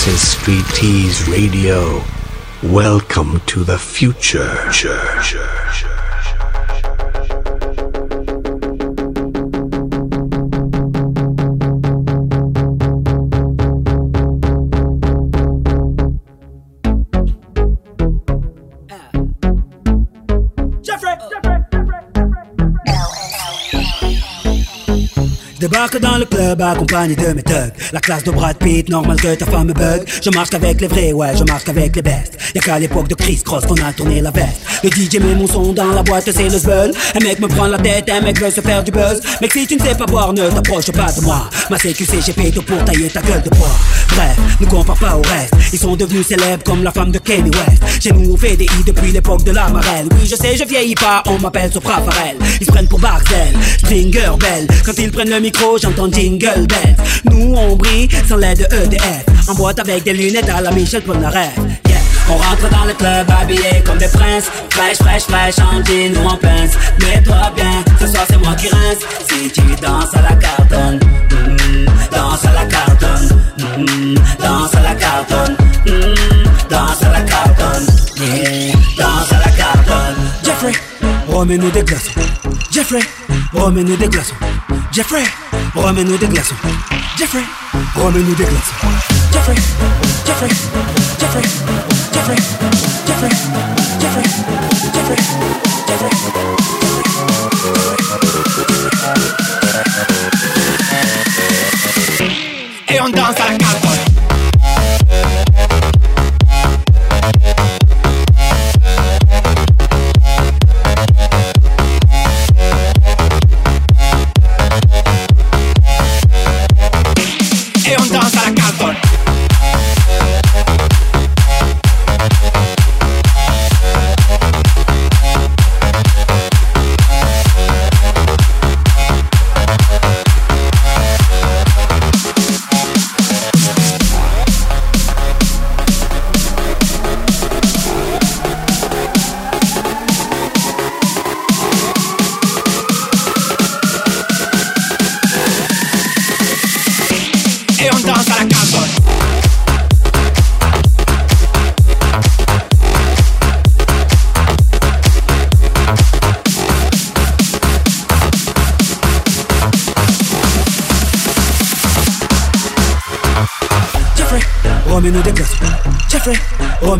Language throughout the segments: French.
This is Street Tease Radio. Welcome to the future. Débarque dans le club accompagné de mes thugs. La classe de Brad Pitt, normal que ta femme me bug. Je marche qu'avec les vrais, ouais, je marche qu'avec les bestes. Y'a qu'à l'époque de Chris Cross qu'on a tourné la veste. Le DJ met mon son dans la boîte, c'est le zbeul Un mec me prend la tête, un mec veut se faire du buzz. Mec si tu ne sais pas boire, ne t'approche pas de moi. Ma CQC, j'ai tout pour tailler ta gueule de bois Bref, ne compare pas au reste. Ils sont devenus célèbres comme la femme de Kanye West. Chez nous on fait des i depuis l'époque de la marelle. Oui je sais, je vieillis pas, on m'appelle Sopra Farel Ils se prennent pour Barcel, Stringer Bell. Quand ils prennent le micro, j'entends Jingle Bells. Nous on brille sans l'aide de EDF En boîte avec des lunettes à la Michel Polnareff. Yeah. On rentre dans le club habillé comme des princes. Fraîche, fraîche, fraîche, en jean ou en pince. Mets-toi bien, ce soir c'est moi qui rince. Si tu danses à la cartonne mm, Danse à la cartonne Mm, danse à la cartonne, mm, danse à la cartonne, danse à la cartonne. Jeffrey, remets-nous des glaçons. Jeffrey, remets-nous des glaçons. Jeffrey, remets-nous des glaçons. Jeffrey, remets-nous des glaçons. Jeffrey, Jeffrey, Jeffrey, Jeffrey, Jeffrey, Jeffrey, Jeffrey, Jeffrey. Et on danse à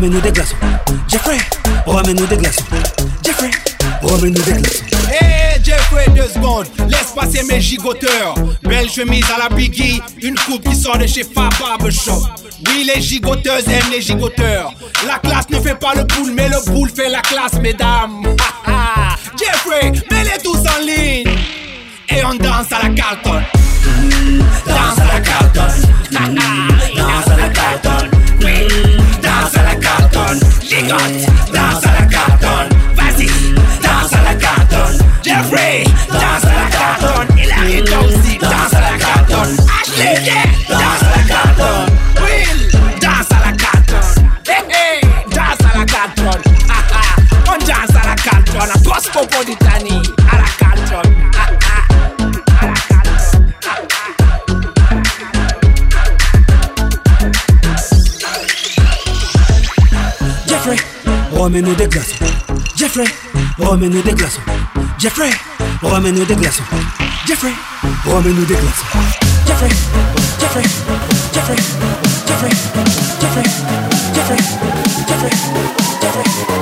remets-nous des glaçons Jeffrey, remets-nous des glaçons Jeffrey, remets-nous des glaçons Hey Jeffrey, deux secondes, laisse passer mes gigoteurs. Belle chemise à la Biggie, une coupe qui sort de chez Fab Barbershop. Oui, les gigoteuses aiment les gigoteurs. La classe ne fait pas le boule, mais le boule fait la classe, mesdames. Jeffrey, mets-les tous en ligne. Et on danse à la Carlton. Danse à la Carlton. Danse à la Carlton. Vas-y, danse à la Carlton. Jeffrey, danse à la Carlton. Hilary aussi, danse à la Carlton. Ashley, yeah, danse à la Carlton. Will, danse à la Carlton. Hey, hey, danse à la ha. On danse à la Carlton. À Cosmopolitanie, à remets-nous des glaçons Jeffrey, remets-nous des glaçons Jeffrey, remets-nous des glaçons Jeffrey, remets-nous des glaçons Jeffrey, Jeffrey, Jeffrey, Jeffrey, Jeffrey, Jeffrey, Jeffrey, Jeffrey,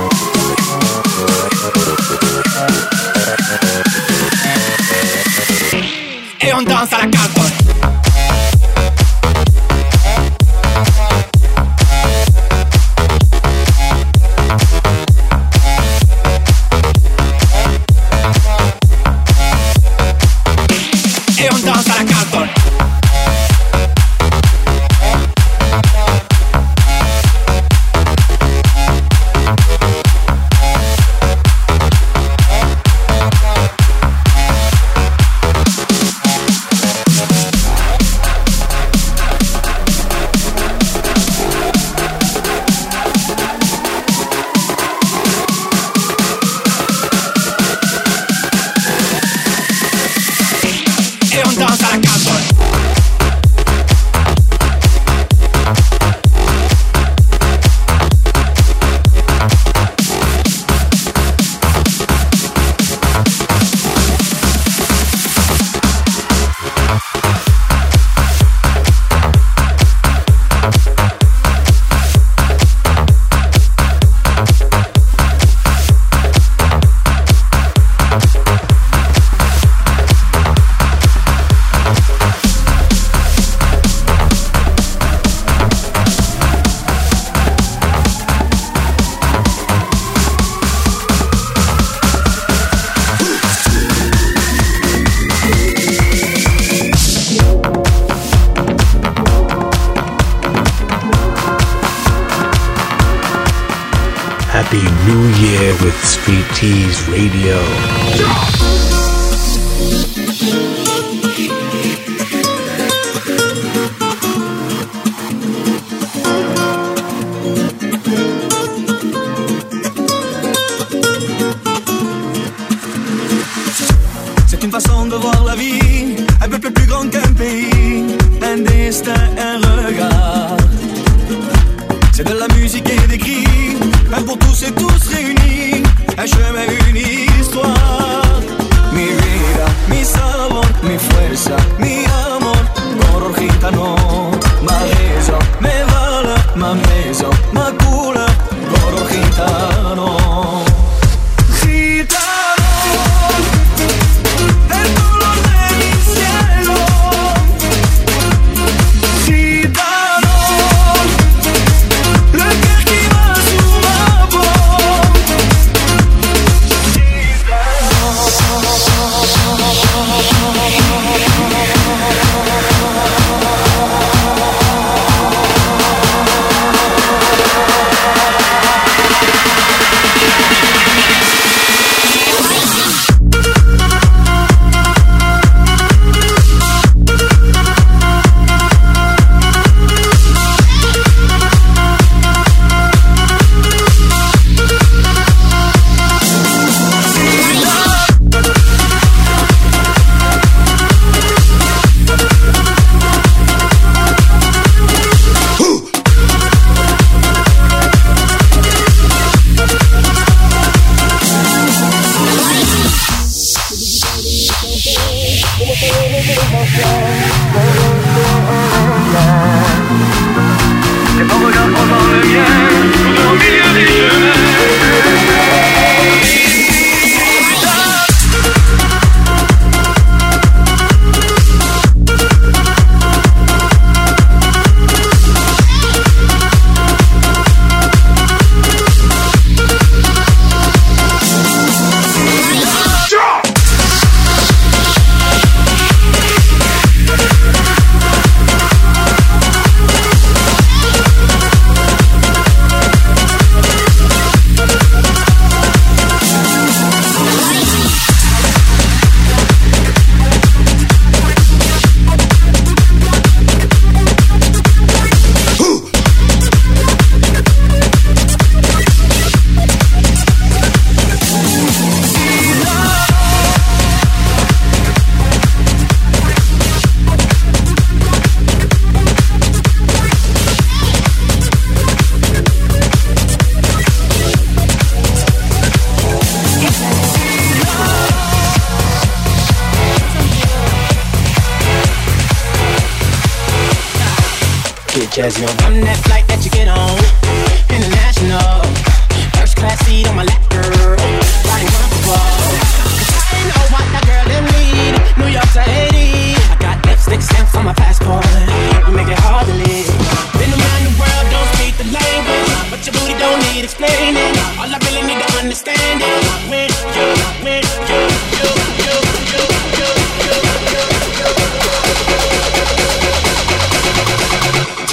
as your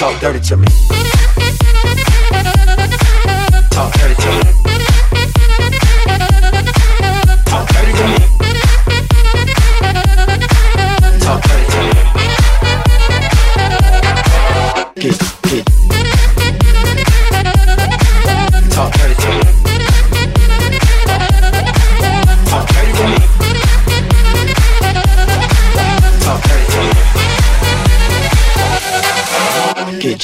Talk dirty to me. Talk dirty to me.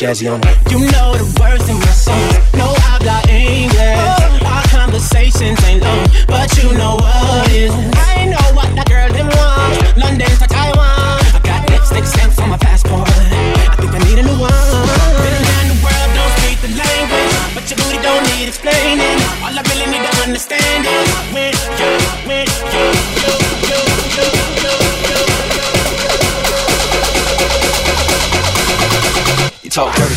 Jazzy on. You know the words in my songs. No I've habla English. Our conversations ain't long, but you know what is. talk dirty.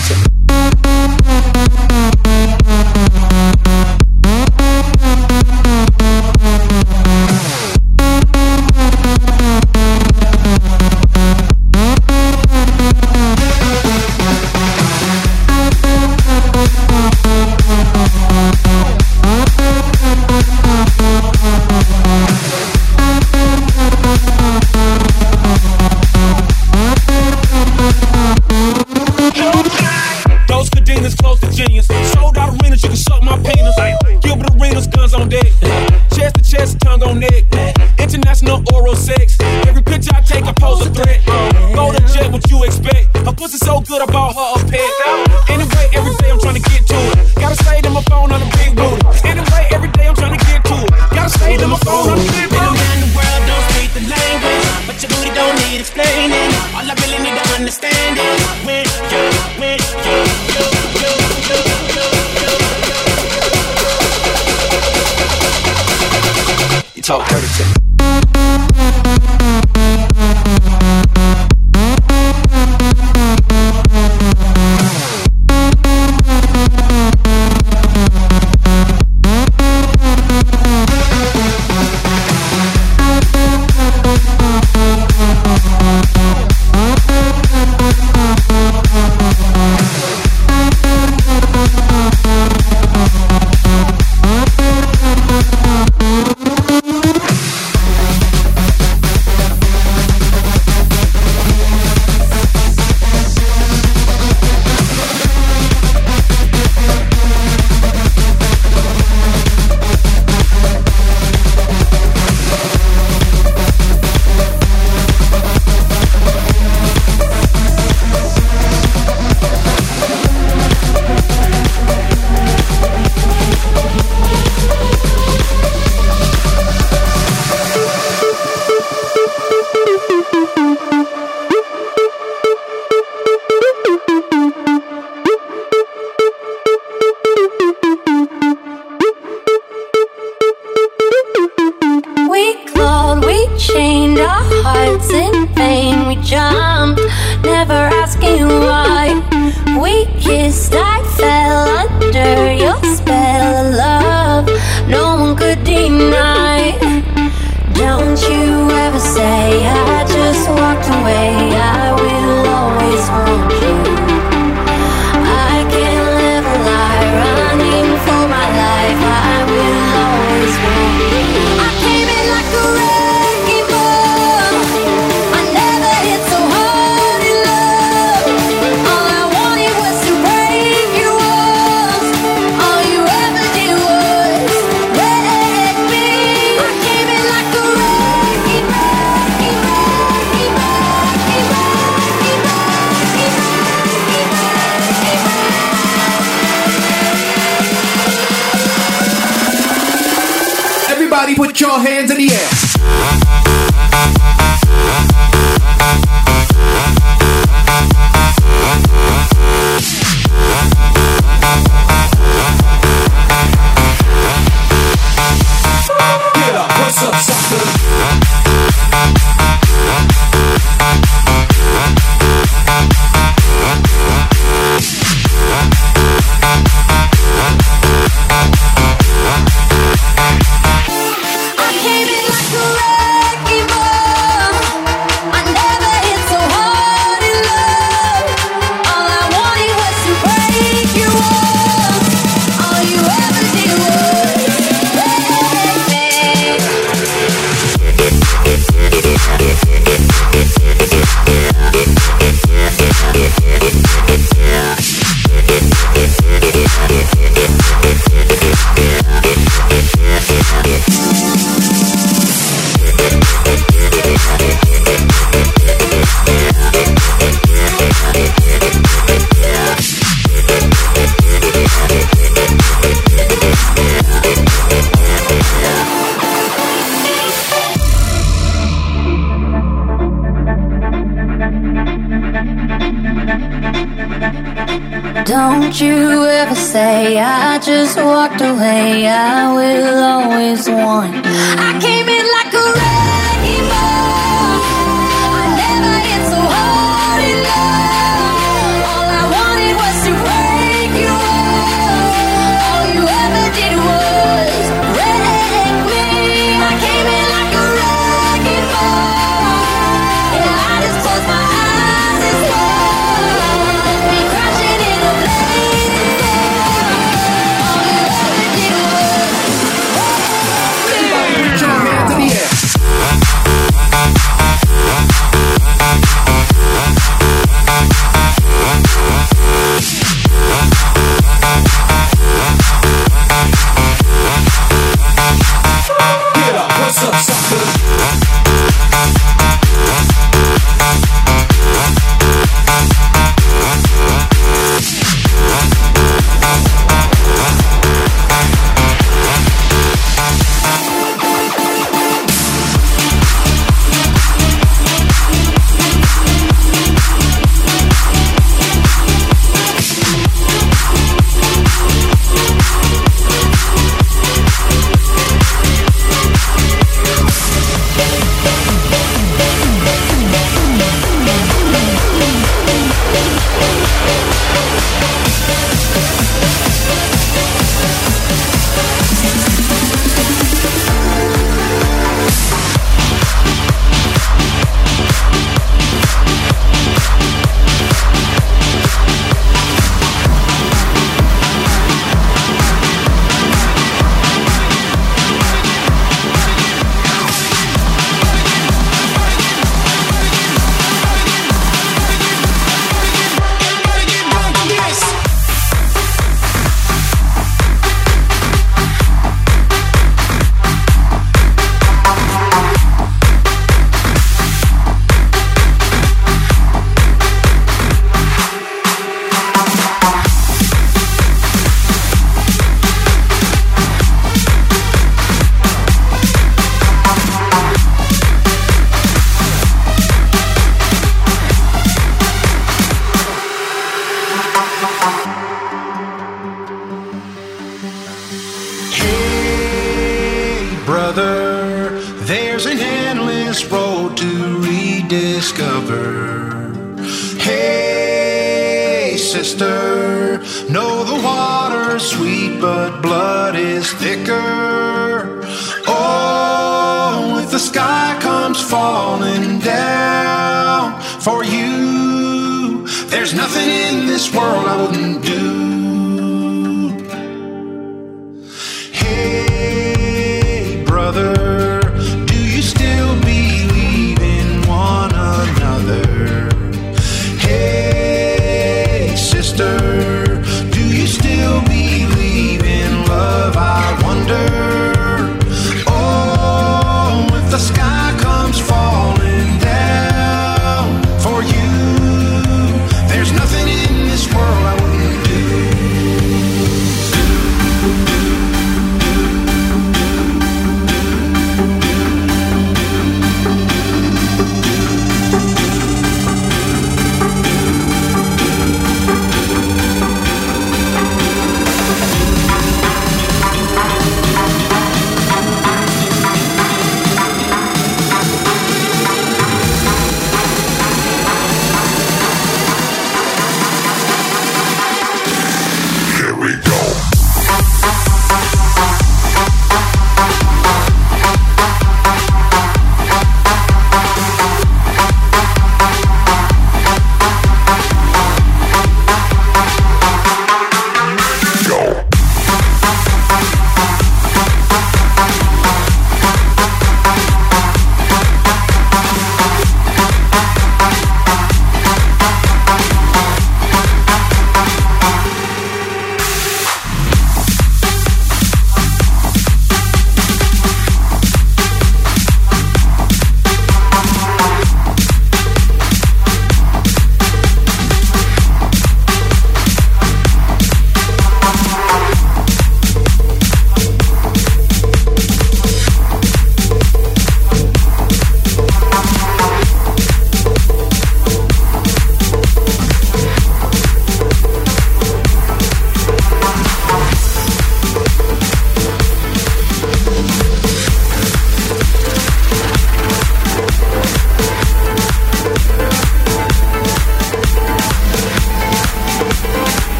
Away. I will always want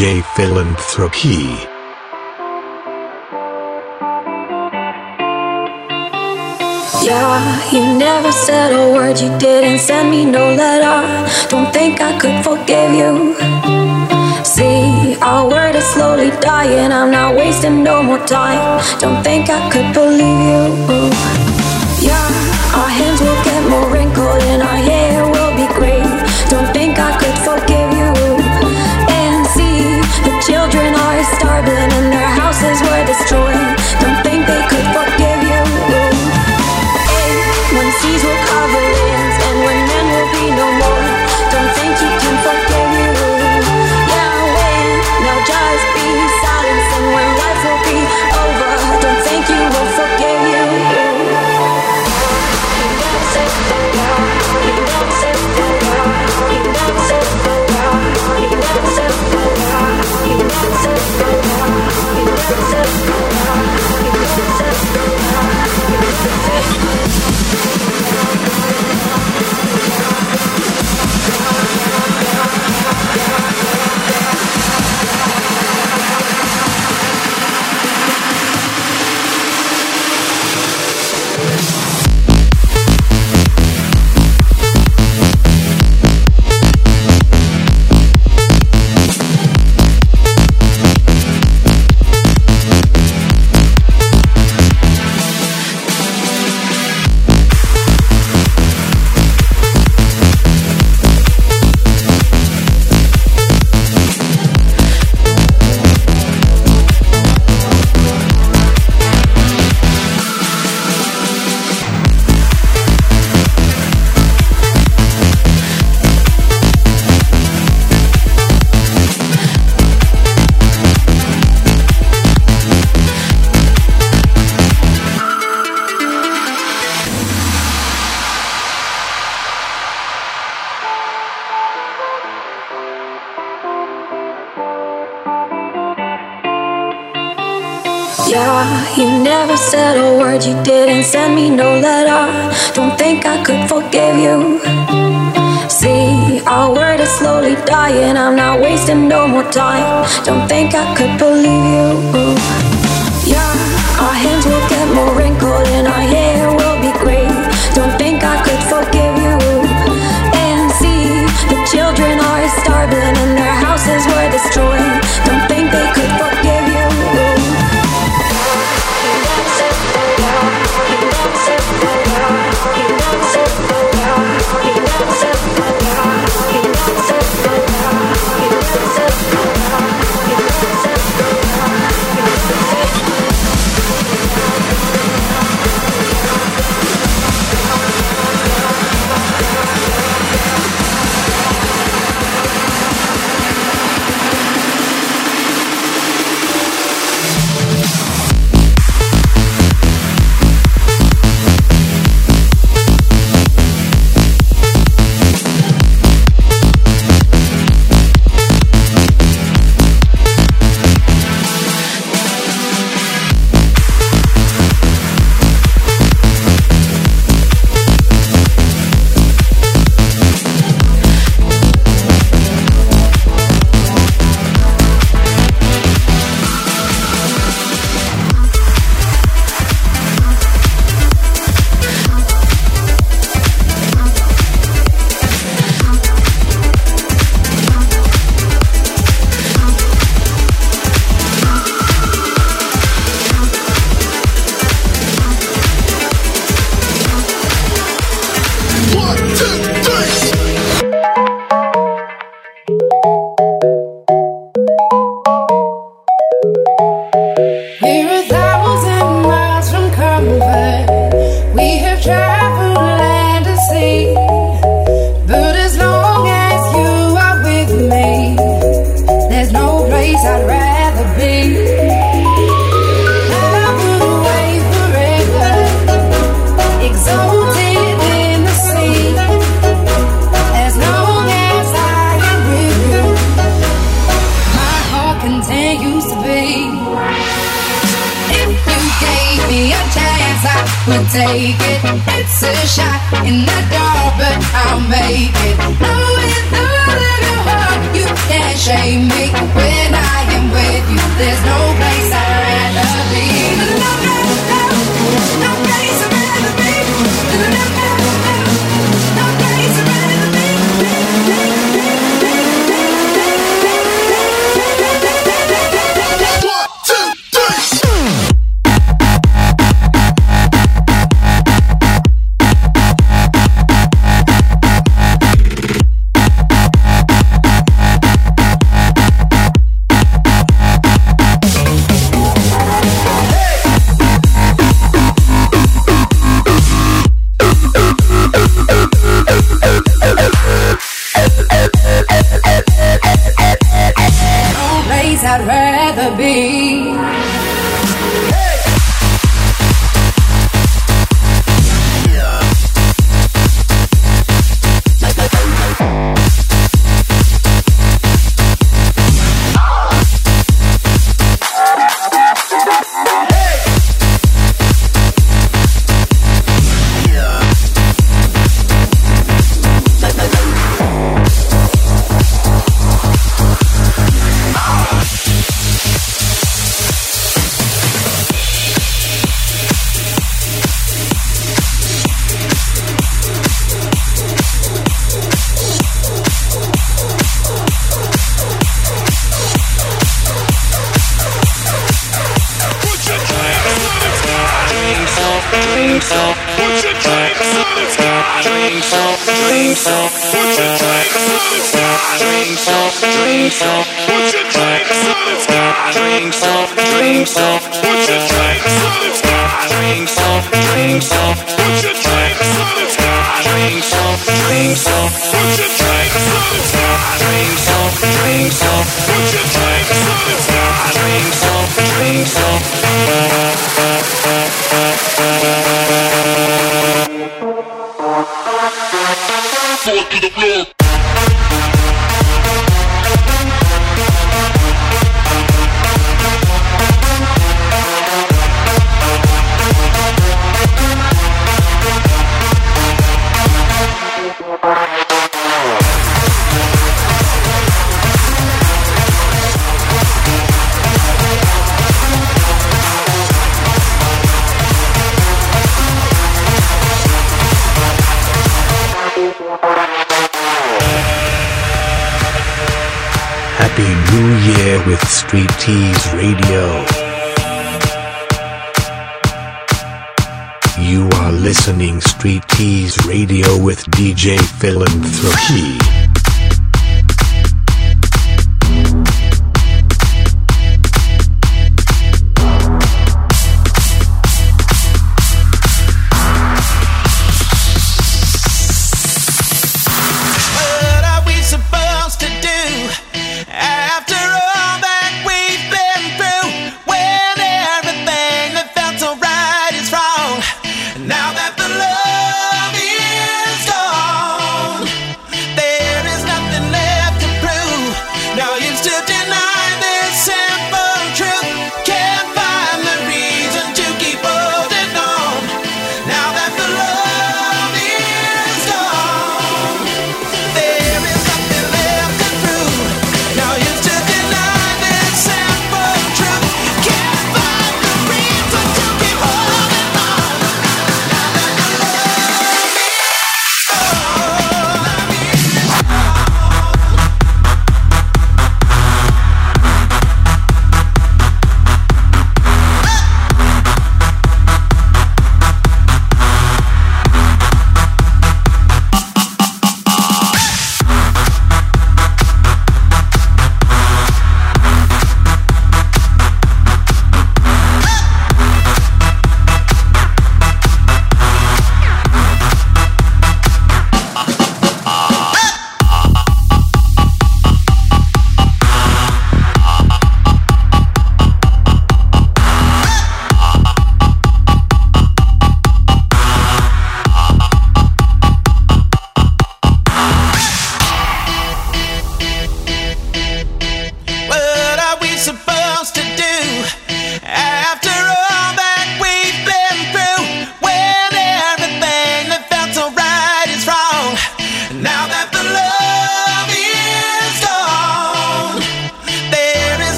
J. Philanthropy. Yeah, you never said a word, you didn't send me no letter. Don't think I could forgive you. See, our word is slowly dying, I'm not wasting no more time. Don't think I could believe you. starving and send me no letter. Don't think I could forgive you. See, our word is slowly dying, I'm not wasting no more time. Don't think I could believe you. happy new year with Street Tease Radio. You are listening Street Tease Radio with DJ Philanthropy.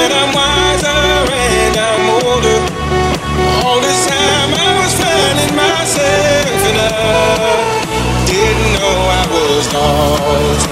And I'm wiser and I'm older. All this time I was finding myself. Didn't know I was lost.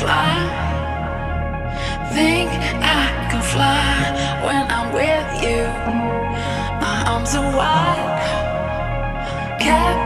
fly. Think I can fly when I'm with you. My arms are wide. Cap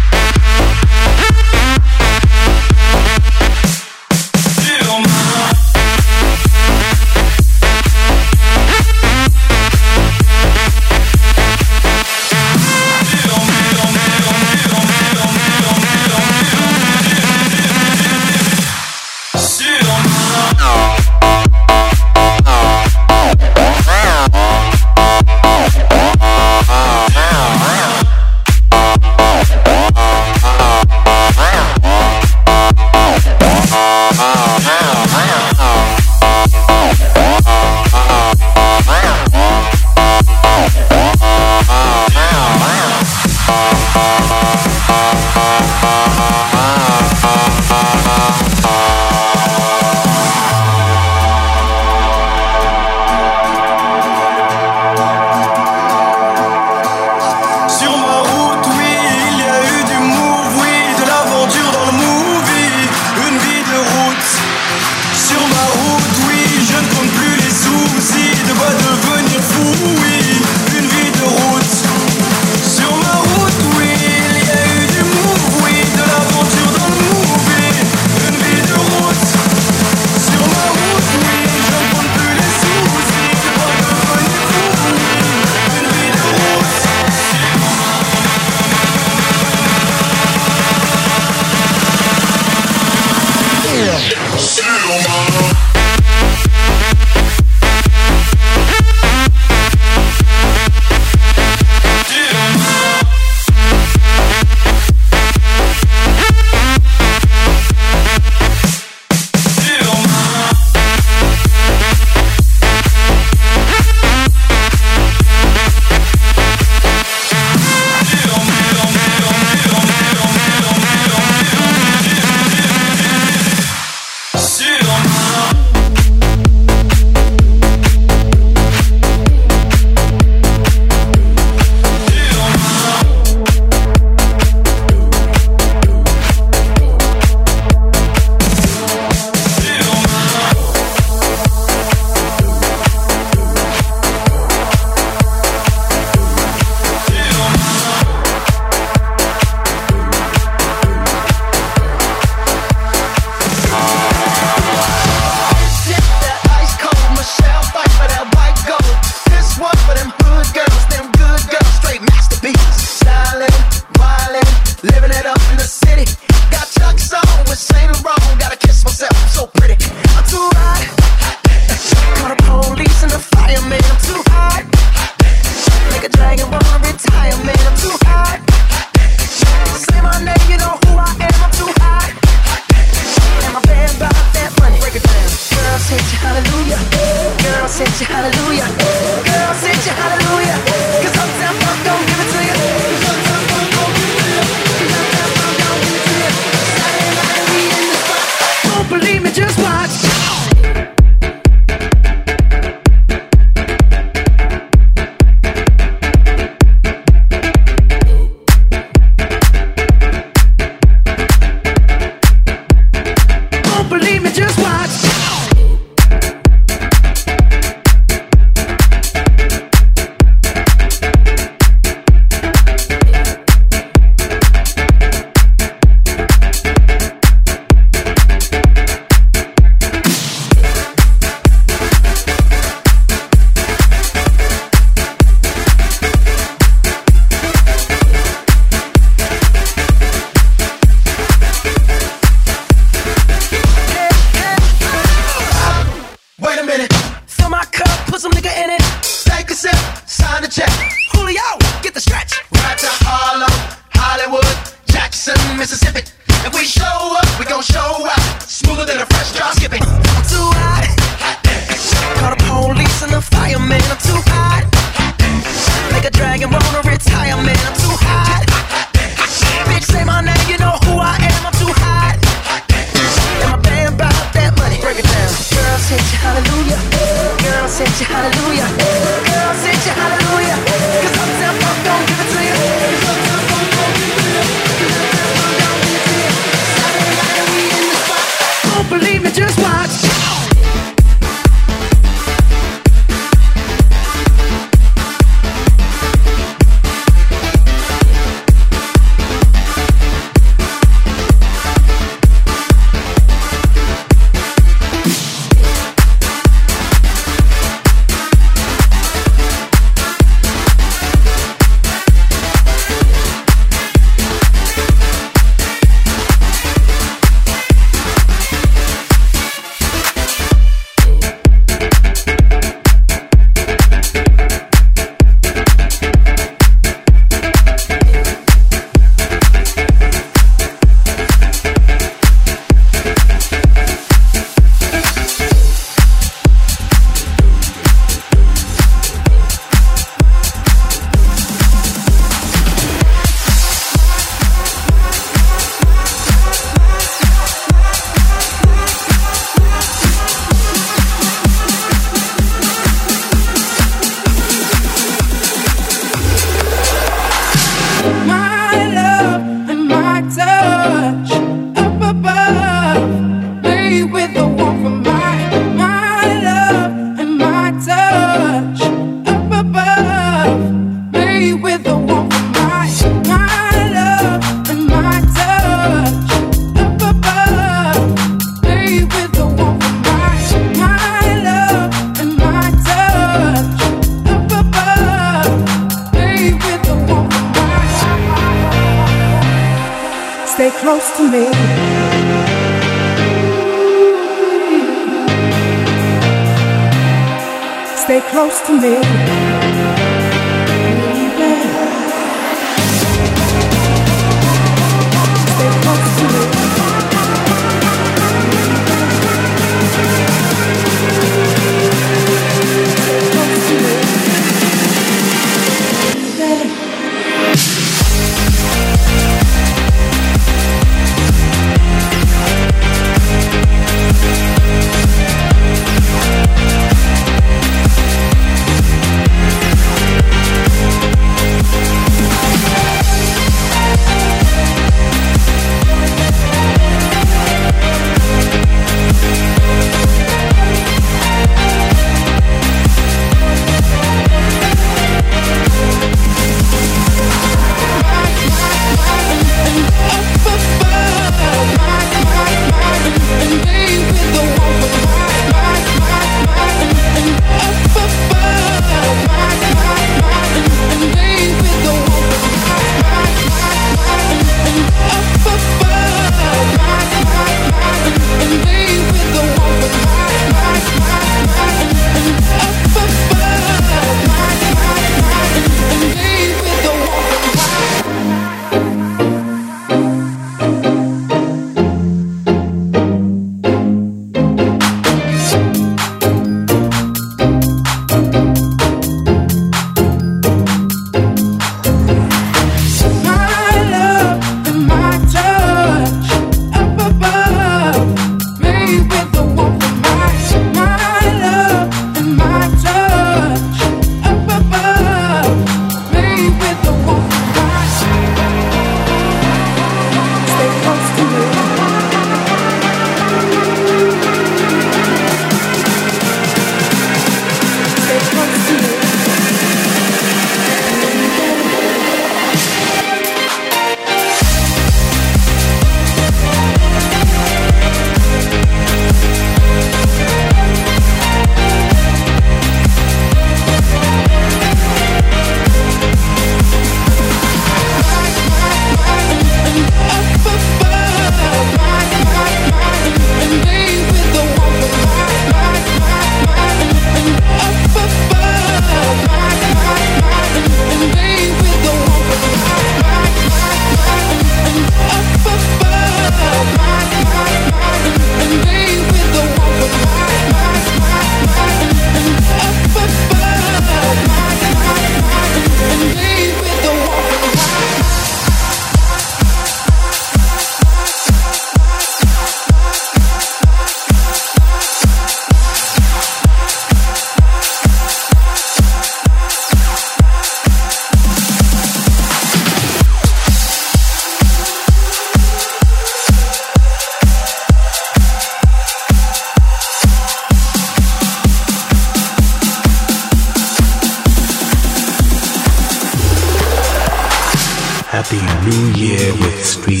In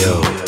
a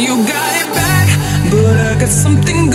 you got it back, but I got something.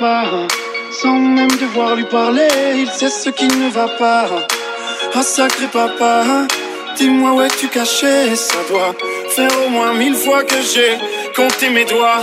Sans même devoir lui parler, il sait ce qui ne va pas. Ah sacré papa, dis-moi où es-tu caché? Ça doit faire au moins mille fois que j'ai compté mes doigts.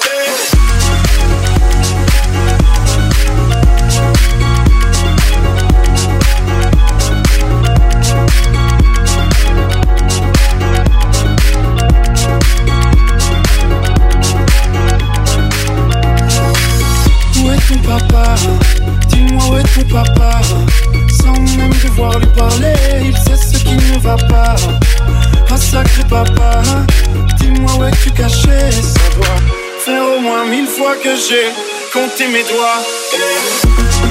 J'ai mes doigts